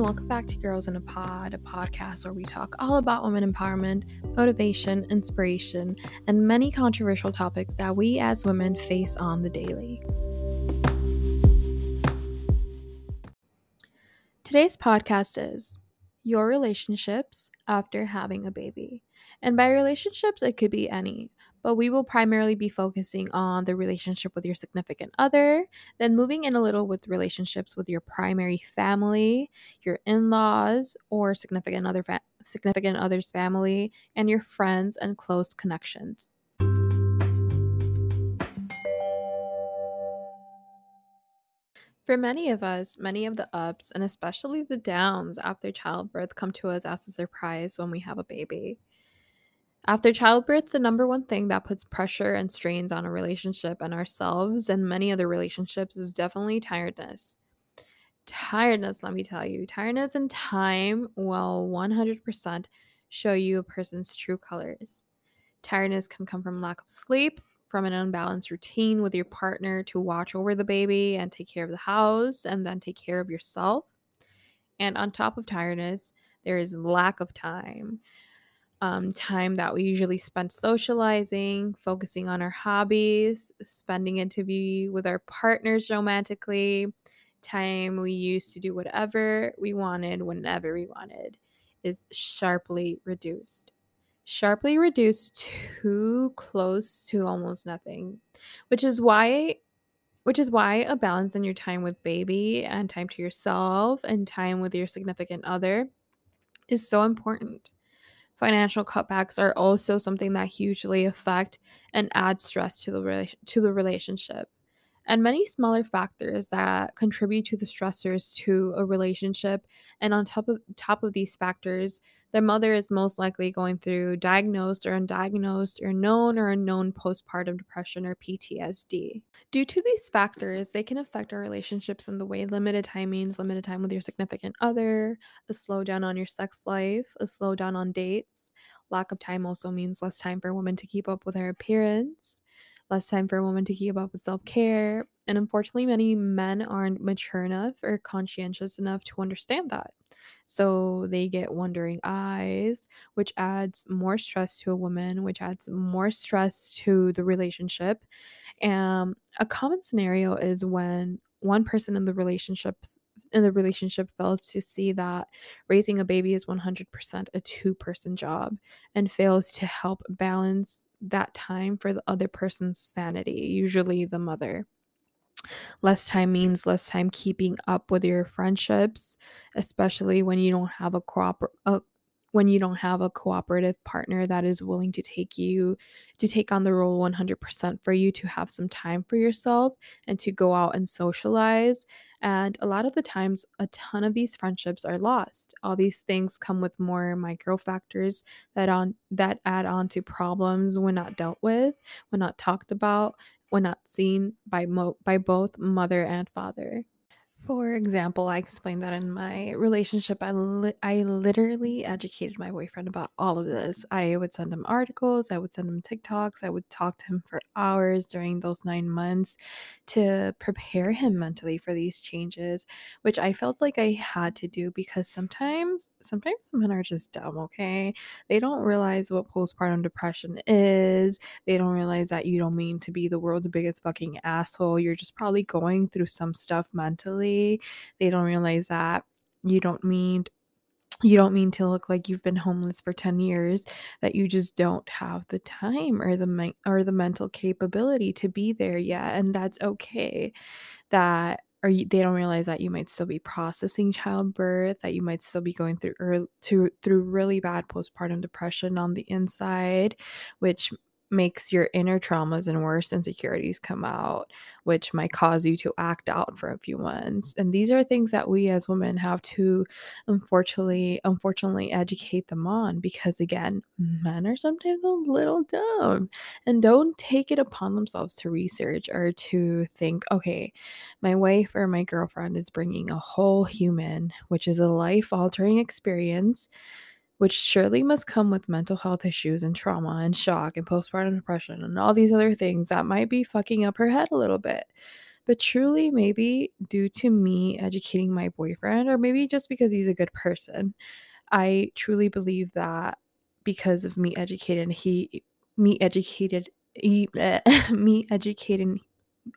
welcome back to Girls in a Pod, a podcast where we talk all about women empowerment, motivation, inspiration, and many controversial topics that we as women face on the daily. Today's podcast is Your Relationships After Having a Baby. And by relationships, it could be any but we will primarily be focusing on the relationship with your significant other, then moving in a little with relationships with your primary family, your in-laws, or significant other fa- significant other's family, and your friends and close connections. For many of us, many of the ups and especially the downs after childbirth come to us as a surprise when we have a baby. After childbirth, the number one thing that puts pressure and strains on a relationship and ourselves and many other relationships is definitely tiredness. Tiredness, let me tell you, tiredness and time will 100% show you a person's true colors. Tiredness can come from lack of sleep, from an unbalanced routine with your partner to watch over the baby and take care of the house and then take care of yourself. And on top of tiredness, there is lack of time um, time that we usually spend socializing, focusing on our hobbies, spending it to be with our partners romantically, time we used to do whatever we wanted whenever we wanted is sharply reduced. Sharply reduced to close to almost nothing, which is why which is why a balance in your time with baby and time to yourself and time with your significant other is so important financial cutbacks are also something that hugely affect and add stress to the to the relationship and many smaller factors that contribute to the stressors to a relationship and on top of top of these factors their mother is most likely going through diagnosed or undiagnosed or known or unknown postpartum depression or PTSD. Due to these factors, they can affect our relationships in the way limited time means limited time with your significant other, a slowdown on your sex life, a slowdown on dates. Lack of time also means less time for women to keep up with her appearance less time for a woman to keep up with self care. And unfortunately, many men aren't mature enough or conscientious enough to understand that. So they get wandering eyes, which adds more stress to a woman, which adds more stress to the relationship. And a common scenario is when one person in the relationship in the relationship fails to see that raising a baby is 100% a two person job and fails to help balance that time for the other person's sanity, usually the mother. Less time means less time keeping up with your friendships, especially when you don't have a cooper- a, when you don't have a cooperative partner that is willing to take you to take on the role 100% for you to have some time for yourself and to go out and socialize and a lot of the times a ton of these friendships are lost. All these things come with more micro factors that on that add on to problems when not dealt with when not talked about when not seen by mo- by both mother and father for example, I explained that in my relationship, I, li- I literally educated my boyfriend about all of this. I would send him articles, I would send him TikToks, I would talk to him for hours during those nine months to prepare him mentally for these changes, which I felt like I had to do because sometimes, sometimes men are just dumb, okay? They don't realize what postpartum depression is, they don't realize that you don't mean to be the world's biggest fucking asshole. You're just probably going through some stuff mentally they don't realize that you don't mean you don't mean to look like you've been homeless for 10 years that you just don't have the time or the or the mental capability to be there yet and that's okay. That or you, they don't realize that you might still be processing childbirth that you might still be going through early, to, through really bad postpartum depression on the inside which makes your inner traumas and worst insecurities come out, which might cause you to act out for a few months. And these are things that we as women have to unfortunately, unfortunately educate them on because again, men are sometimes a little dumb and don't take it upon themselves to research or to think, okay, my wife or my girlfriend is bringing a whole human, which is a life altering experience which surely must come with mental health issues and trauma and shock and postpartum depression and all these other things that might be fucking up her head a little bit. But truly, maybe due to me educating my boyfriend, or maybe just because he's a good person, I truly believe that because of me educating he me educated he, me educating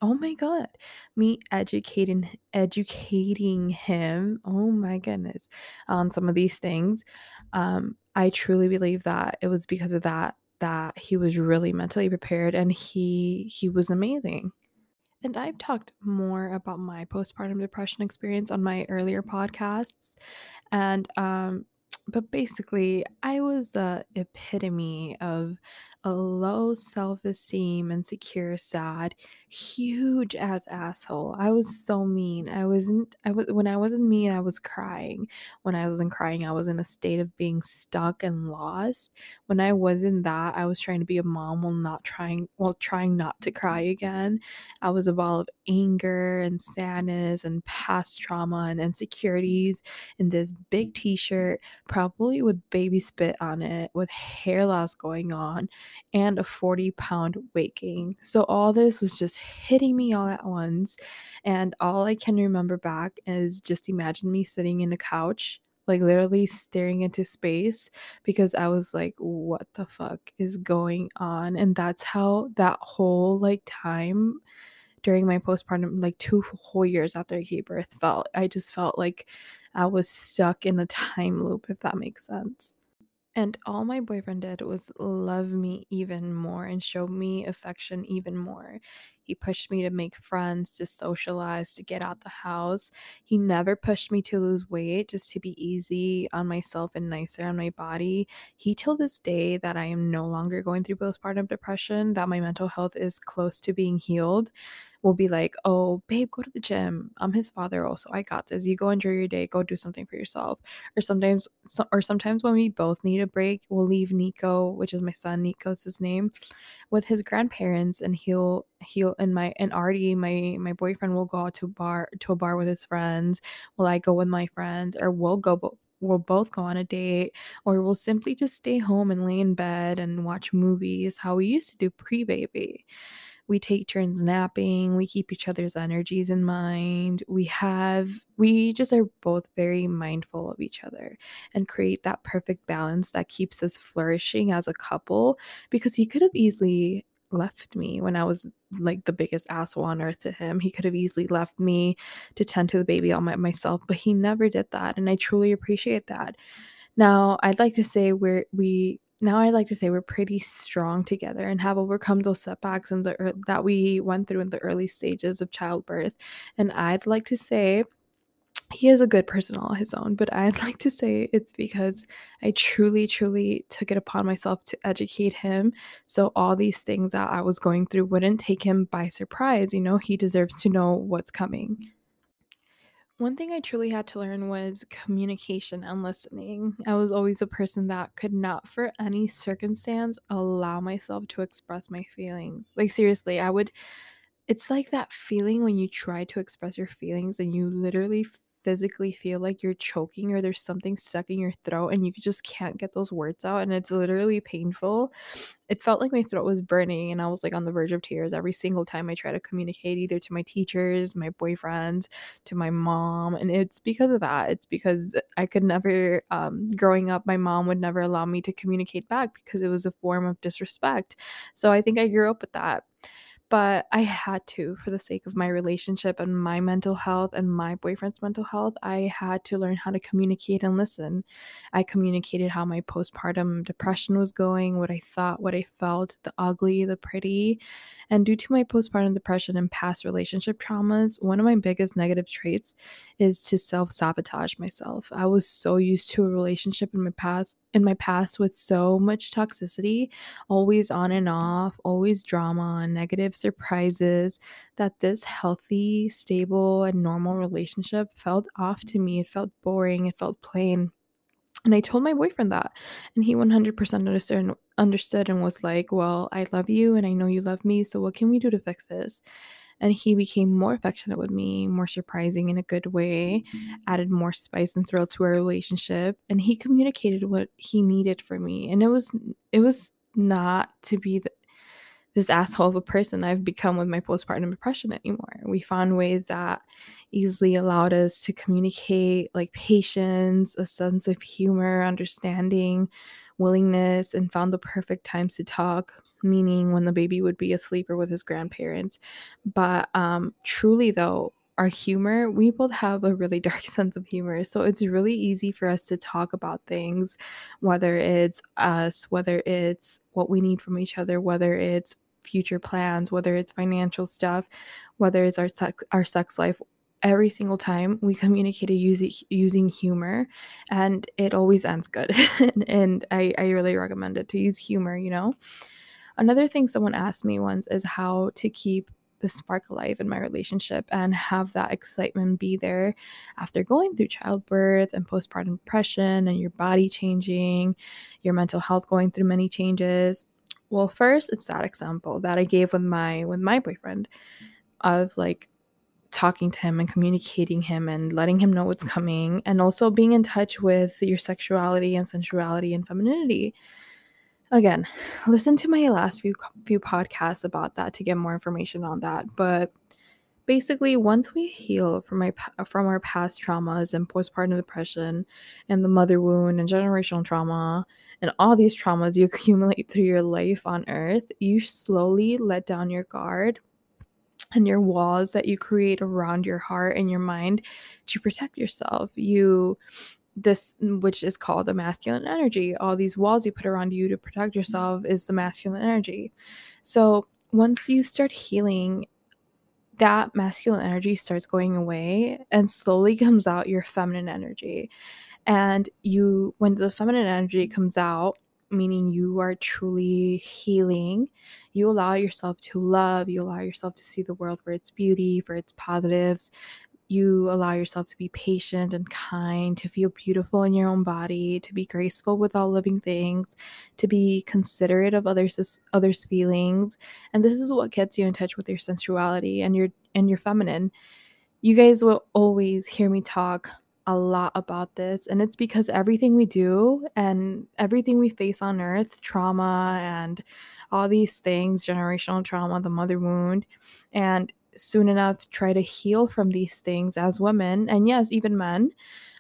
oh my god me educating educating him oh my goodness on some of these things um i truly believe that it was because of that that he was really mentally prepared and he he was amazing and I've talked more about my postpartum depression experience on my earlier podcasts. And um but basically, I was the epitome of a low self-esteem, insecure, sad, huge ass asshole. I was so mean. I wasn't I was when I wasn't mean, I was crying. When I wasn't crying, I was in a state of being stuck and lost. When I wasn't that, I was trying to be a mom while not trying while trying not to cry again. I was a ball of anger and sadness and past trauma and insecurities in this big t-shirt, probably with baby spit on it, with hair loss going on, and a 40 pound weight gain. So all this was just hitting me all at once. And all I can remember back is just imagine me sitting in a couch like literally staring into space because I was like, what the fuck is going on? And that's how that whole like time during my postpartum, like two whole years after I gave birth, felt. I just felt like I was stuck in a time loop, if that makes sense. And all my boyfriend did was love me even more and show me affection even more. He pushed me to make friends, to socialize, to get out the house. He never pushed me to lose weight, just to be easy on myself and nicer on my body. He till this day that I am no longer going through postpartum depression, that my mental health is close to being healed will be like, "Oh, babe, go to the gym. I'm his father also. I got this. You go enjoy your day. Go do something for yourself." Or sometimes so, or sometimes when we both need a break, we'll leave Nico, which is my son, Nico's his name, with his grandparents and he'll he'll and my and Artie, my my boyfriend will go out to bar to a bar with his friends, Will I go with my friends or we'll go bo- we'll both go on a date or we'll simply just stay home and lay in bed and watch movies how we used to do pre-baby we take turns napping, we keep each other's energies in mind. We have we just are both very mindful of each other and create that perfect balance that keeps us flourishing as a couple because he could have easily left me when I was like the biggest asshole on earth to him. He could have easily left me to tend to the baby all by myself, but he never did that. And I truly appreciate that. Now, I'd like to say we're, we now I'd like to say we're pretty strong together and have overcome those setbacks in the that we went through in the early stages of childbirth. And I'd like to say he is a good person all his own, but I'd like to say it's because I truly, truly took it upon myself to educate him. So all these things that I was going through wouldn't take him by surprise. You know, he deserves to know what's coming. One thing I truly had to learn was communication and listening. I was always a person that could not, for any circumstance, allow myself to express my feelings. Like, seriously, I would. It's like that feeling when you try to express your feelings and you literally physically feel like you're choking or there's something stuck in your throat and you just can't get those words out and it's literally painful. It felt like my throat was burning and I was like on the verge of tears every single time I try to communicate either to my teachers, my boyfriends, to my mom. And it's because of that. It's because I could never um growing up my mom would never allow me to communicate back because it was a form of disrespect. So I think I grew up with that but I had to for the sake of my relationship and my mental health and my boyfriend's mental health. I had to learn how to communicate and listen. I communicated how my postpartum depression was going, what I thought, what I felt, the ugly, the pretty. And due to my postpartum depression and past relationship traumas, one of my biggest negative traits is to self-sabotage myself. I was so used to a relationship in my past in my past with so much toxicity, always on and off, always drama, negative surprises, that this healthy, stable, and normal relationship felt off to me. It felt boring, it felt plain. And I told my boyfriend that, and he 100% understood, understood and was like, Well, I love you, and I know you love me, so what can we do to fix this? and he became more affectionate with me, more surprising in a good way, mm-hmm. added more spice and thrill to our relationship, and he communicated what he needed for me. And it was it was not to be the this asshole of a person I've become with my postpartum depression anymore. We found ways that easily allowed us to communicate like patience, a sense of humor, understanding, willingness, and found the perfect times to talk, meaning when the baby would be asleep or with his grandparents. But um, truly, though, our humor, we both have a really dark sense of humor. So it's really easy for us to talk about things, whether it's us, whether it's what we need from each other, whether it's future plans, whether it's financial stuff, whether it's our sex, our sex life. Every single time we communicated using using humor, and it always ends good. and I, I really recommend it to use humor. You know, another thing someone asked me once is how to keep the spark alive in my relationship and have that excitement be there after going through childbirth and postpartum depression and your body changing, your mental health going through many changes. Well, first it's that example that I gave with my with my boyfriend of like talking to him and communicating him and letting him know what's coming and also being in touch with your sexuality and sensuality and femininity again, listen to my last few few podcasts about that to get more information on that. But basically, once we heal from my from our past traumas and postpartum depression and the mother wound and generational trauma and all these traumas you accumulate through your life on earth, you slowly let down your guard and your walls that you create around your heart and your mind to protect yourself. You this which is called the masculine energy. All these walls you put around you to protect mm-hmm. yourself is the masculine energy. So once you start healing that masculine energy starts going away and slowly comes out your feminine energy. And you when the feminine energy mm-hmm. comes out meaning you are truly healing you allow yourself to love you allow yourself to see the world for its beauty for its positives you allow yourself to be patient and kind, to feel beautiful in your own body, to be graceful with all living things, to be considerate of others others' feelings. And this is what gets you in touch with your sensuality and your and your feminine. You guys will always hear me talk a lot about this and it's because everything we do and everything we face on earth, trauma and all these things, generational trauma, the mother wound, and soon enough try to heal from these things as women, and yes, even men,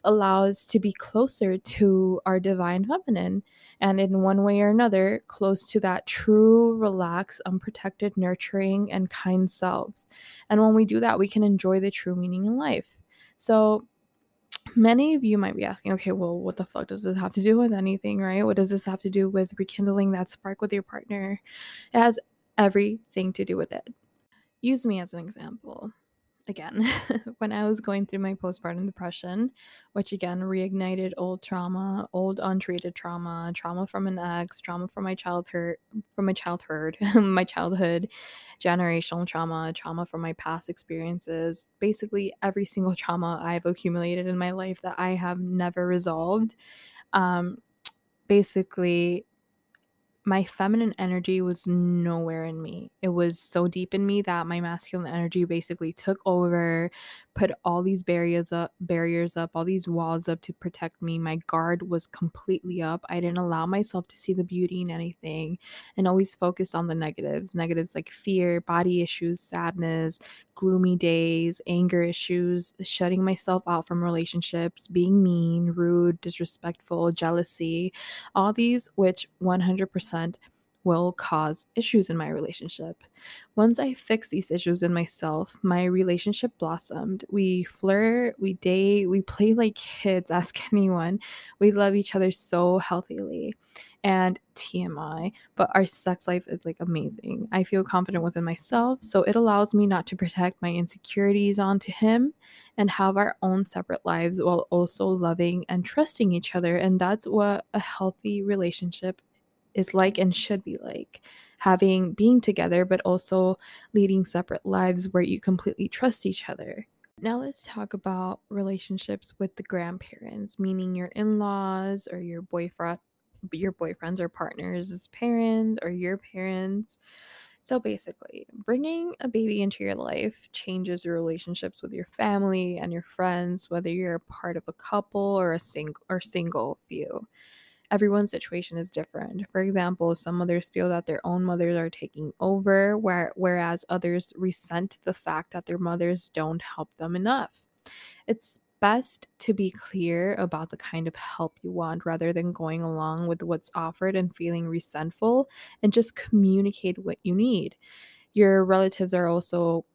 allows to be closer to our divine feminine and in one way or another close to that true relaxed unprotected nurturing and kind selves. And when we do that we can enjoy the true meaning in life. So many of you might be asking okay well what the fuck does this have to do with anything right? What does this have to do with rekindling that spark with your partner? It has everything to do with it use me as an example. Again, when I was going through my postpartum depression, which again reignited old trauma, old untreated trauma, trauma from an ex, trauma from my childhood, from my childhood, my childhood, generational trauma, trauma from my past experiences, basically every single trauma I've accumulated in my life that I have never resolved. Um, basically my feminine energy was nowhere in me. It was so deep in me that my masculine energy basically took over, put all these barriers up, barriers up, all these walls up to protect me. My guard was completely up. I didn't allow myself to see the beauty in anything and always focused on the negatives. Negatives like fear, body issues, sadness, gloomy days, anger issues, shutting myself out from relationships, being mean, rude, disrespectful, jealousy, all these which 100% will cause issues in my relationship. Once I fixed these issues in myself, my relationship blossomed. We flirt, we date, we play like kids, ask anyone. We love each other so healthily. And TMI, but our sex life is like amazing. I feel confident within myself, so it allows me not to protect my insecurities onto him and have our own separate lives while also loving and trusting each other. And that's what a healthy relationship is like and should be like. Having being together but also leading separate lives where you completely trust each other. Now let's talk about relationships with the grandparents meaning your in-laws or your boyfriend your boyfriends or partners parents or your parents. So basically, bringing a baby into your life changes your relationships with your family and your friends, whether you're a part of a couple or a single or single few. Everyone's situation is different. For example, some mothers feel that their own mothers are taking over, where, whereas others resent the fact that their mothers don't help them enough. It's best to be clear about the kind of help you want rather than going along with what's offered and feeling resentful and just communicate what you need. Your relatives are also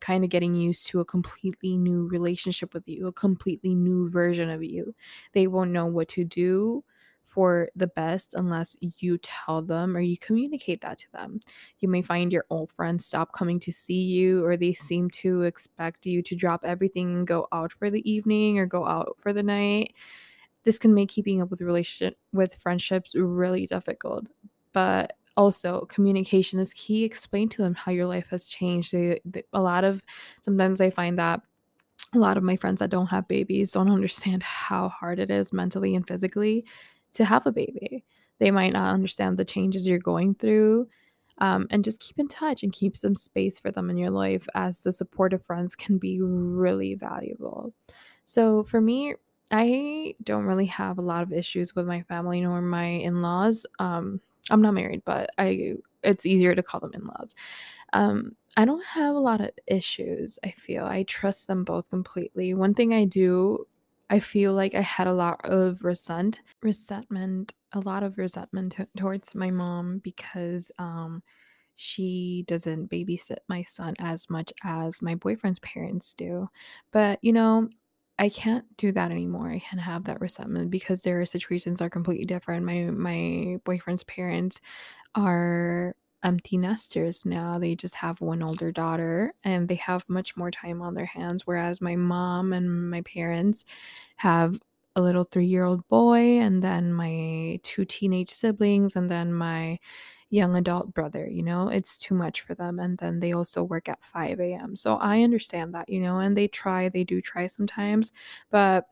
kind of getting used to a completely new relationship with you, a completely new version of you. They won't know what to do for the best unless you tell them or you communicate that to them. You may find your old friends stop coming to see you or they seem to expect you to drop everything and go out for the evening or go out for the night. This can make keeping up with relationship with friendships really difficult. But also communication is key explain to them how your life has changed they, they, a lot of sometimes i find that a lot of my friends that don't have babies don't understand how hard it is mentally and physically to have a baby they might not understand the changes you're going through um, and just keep in touch and keep some space for them in your life as the supportive friends can be really valuable so for me i don't really have a lot of issues with my family nor my in-laws um, I'm not married, but I it's easier to call them in-laws. Um, I don't have a lot of issues, I feel. I trust them both completely. One thing I do, I feel like I had a lot of resent resentment, a lot of resentment t- towards my mom because um she doesn't babysit my son as much as my boyfriend's parents do. But, you know, I can't do that anymore. I can't have that resentment because their situations are completely different. My my boyfriend's parents are empty nesters now. They just have one older daughter and they have much more time on their hands whereas my mom and my parents have a little 3-year-old boy and then my two teenage siblings and then my young adult brother, you know, it's too much for them. And then they also work at 5 a.m. So I understand that, you know, and they try, they do try sometimes, but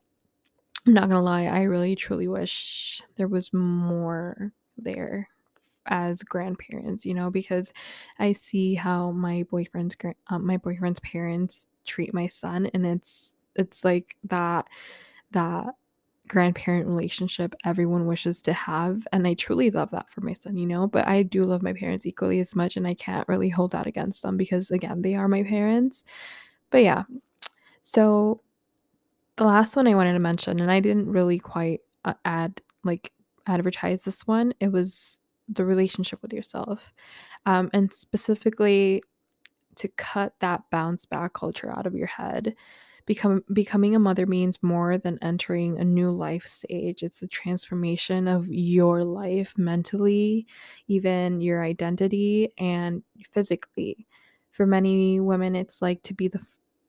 I'm not gonna lie, I really truly wish there was more there as grandparents, you know, because I see how my boyfriend's uh, my boyfriend's parents treat my son, and it's it's like that that grandparent relationship everyone wishes to have and i truly love that for my son you know but i do love my parents equally as much and i can't really hold that against them because again they are my parents. But yeah. So the last one i wanted to mention and i didn't really quite uh, add like advertise this one it was the relationship with yourself um, and specifically to cut that bounce back culture out of your head Become, becoming a mother means more than entering a new life stage. It's the transformation of your life mentally, even your identity and physically. For many women, it's like to be the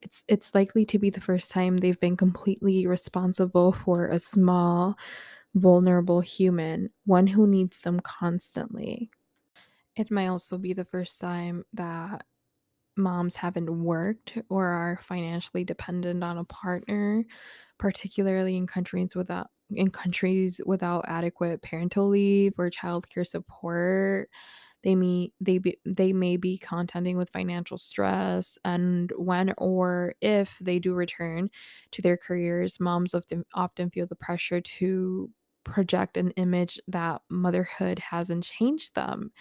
it's it's likely to be the first time they've been completely responsible for a small vulnerable human, one who needs them constantly. It might also be the first time that moms haven't worked or are financially dependent on a partner, particularly in countries without in countries without adequate parental leave or childcare support. They may they be, they may be contending with financial stress, and when or if they do return to their careers, moms often often feel the pressure to project an image that motherhood hasn't changed them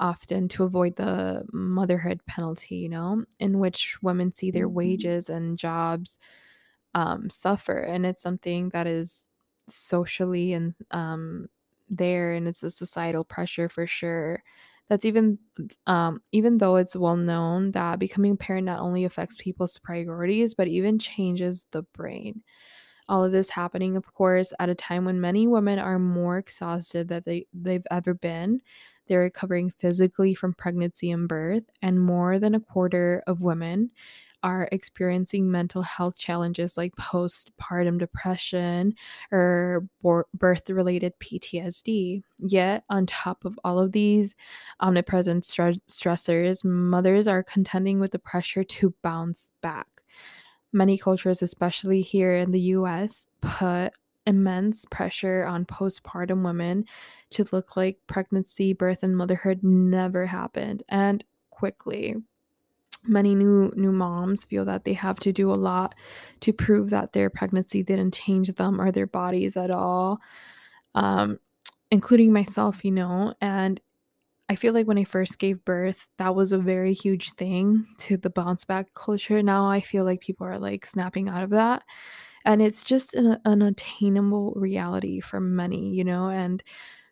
often to avoid the motherhood penalty, you know, in which women see their mm-hmm. wages and jobs um, suffer. And it's something that is socially and um, there, and it's a societal pressure for sure. That's even um, even though it's well known that becoming a parent not only affects people's priorities, but even changes the brain. All of this happening, of course, at a time when many women are more exhausted than they, they've ever been. They're recovering physically from pregnancy and birth, and more than a quarter of women are experiencing mental health challenges like postpartum depression or birth related PTSD. Yet, on top of all of these omnipresent stressors, mothers are contending with the pressure to bounce back. Many cultures, especially here in the US, put immense pressure on postpartum women to look like pregnancy, birth, and motherhood never happened and quickly. Many new new moms feel that they have to do a lot to prove that their pregnancy didn't change them or their bodies at all. Um, including myself, you know, and I feel like when I first gave birth, that was a very huge thing to the bounce back culture. Now I feel like people are like snapping out of that. And it's just an unattainable reality for many, you know, and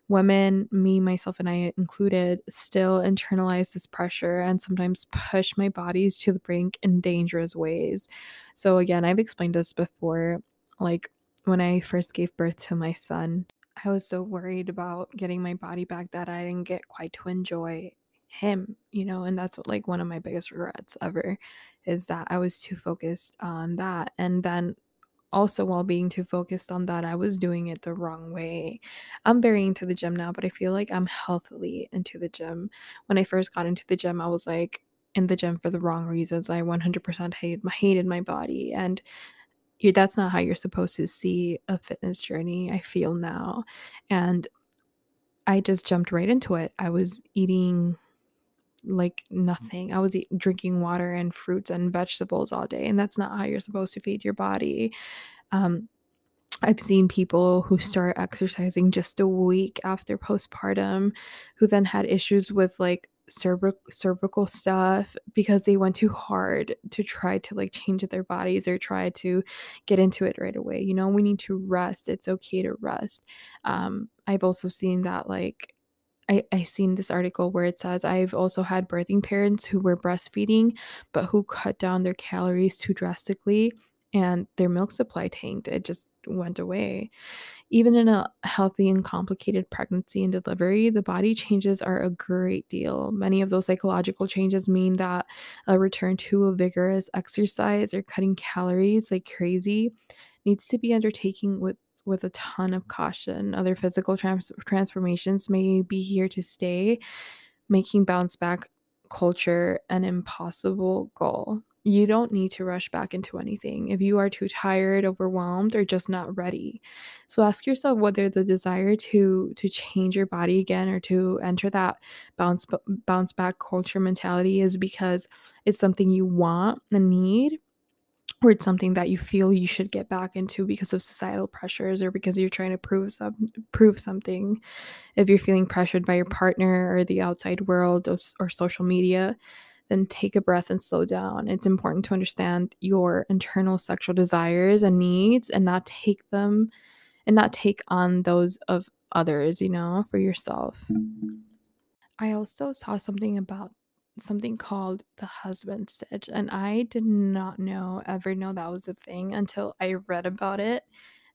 women, me, myself, and I included, still internalize this pressure and sometimes push my bodies to the brink in dangerous ways. So, again, I've explained this before. Like when I first gave birth to my son, I was so worried about getting my body back that I didn't get quite to enjoy him, you know, and that's what like one of my biggest regrets ever is that I was too focused on that. And then also while being too focused on that, I was doing it the wrong way. I'm very into the gym now, but I feel like I'm healthily into the gym. When I first got into the gym, I was like in the gym for the wrong reasons. I 100% hated my hated my body and you that's not how you're supposed to see a fitness journey, I feel now. And I just jumped right into it. I was eating like nothing. I was eat, drinking water and fruits and vegetables all day, and that's not how you're supposed to feed your body. Um, I've seen people who start exercising just a week after postpartum who then had issues with like cervic- cervical stuff because they went too hard to try to like change their bodies or try to get into it right away. You know, we need to rest. It's okay to rest. Um, I've also seen that like I, I seen this article where it says I've also had birthing parents who were breastfeeding but who cut down their calories too drastically and their milk supply tanked. It just went away. Even in a healthy and complicated pregnancy and delivery, the body changes are a great deal. Many of those psychological changes mean that a return to a vigorous exercise or cutting calories like crazy needs to be undertaken with with a ton of caution. Other physical trans- transformations may be here to stay, making bounce back culture an impossible goal. You don't need to rush back into anything if you are too tired, overwhelmed, or just not ready. So ask yourself whether the desire to to change your body again or to enter that bounce bounce back culture mentality is because it's something you want and need or it's something that you feel you should get back into because of societal pressures or because you're trying to prove some prove something if you're feeling pressured by your partner or the outside world or, or social media then take a breath and slow down. It's important to understand your internal sexual desires and needs and not take them and not take on those of others you know for yourself. I also saw something about something called the husband stitch and I did not know ever know that was a thing until I read about it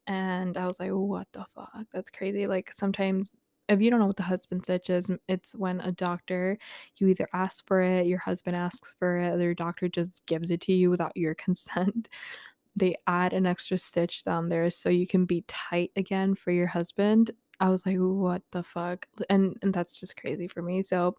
and I was like what the fuck? That's crazy. Like sometimes if you don't know what the husband stitch is it's when a doctor you either ask for it your husband asks for it or your doctor just gives it to you without your consent they add an extra stitch down there so you can be tight again for your husband I was like what the fuck and and that's just crazy for me so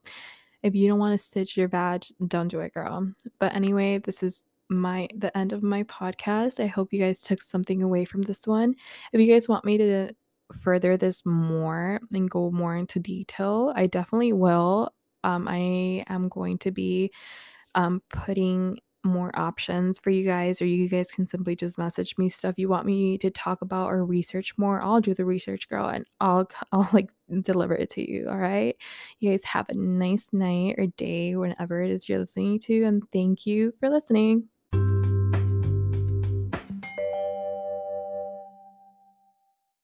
if you don't want to stitch your vag, don't do it, girl. But anyway, this is my the end of my podcast. I hope you guys took something away from this one. If you guys want me to further this more and go more into detail, I definitely will. Um, I am going to be um, putting more options for you guys, or you guys can simply just message me stuff you want me to talk about or research more. I'll do the research, girl, and I'll I'll like deliver it to you. All right. You guys have a nice night or day whenever it is you're listening to, and thank you for listening.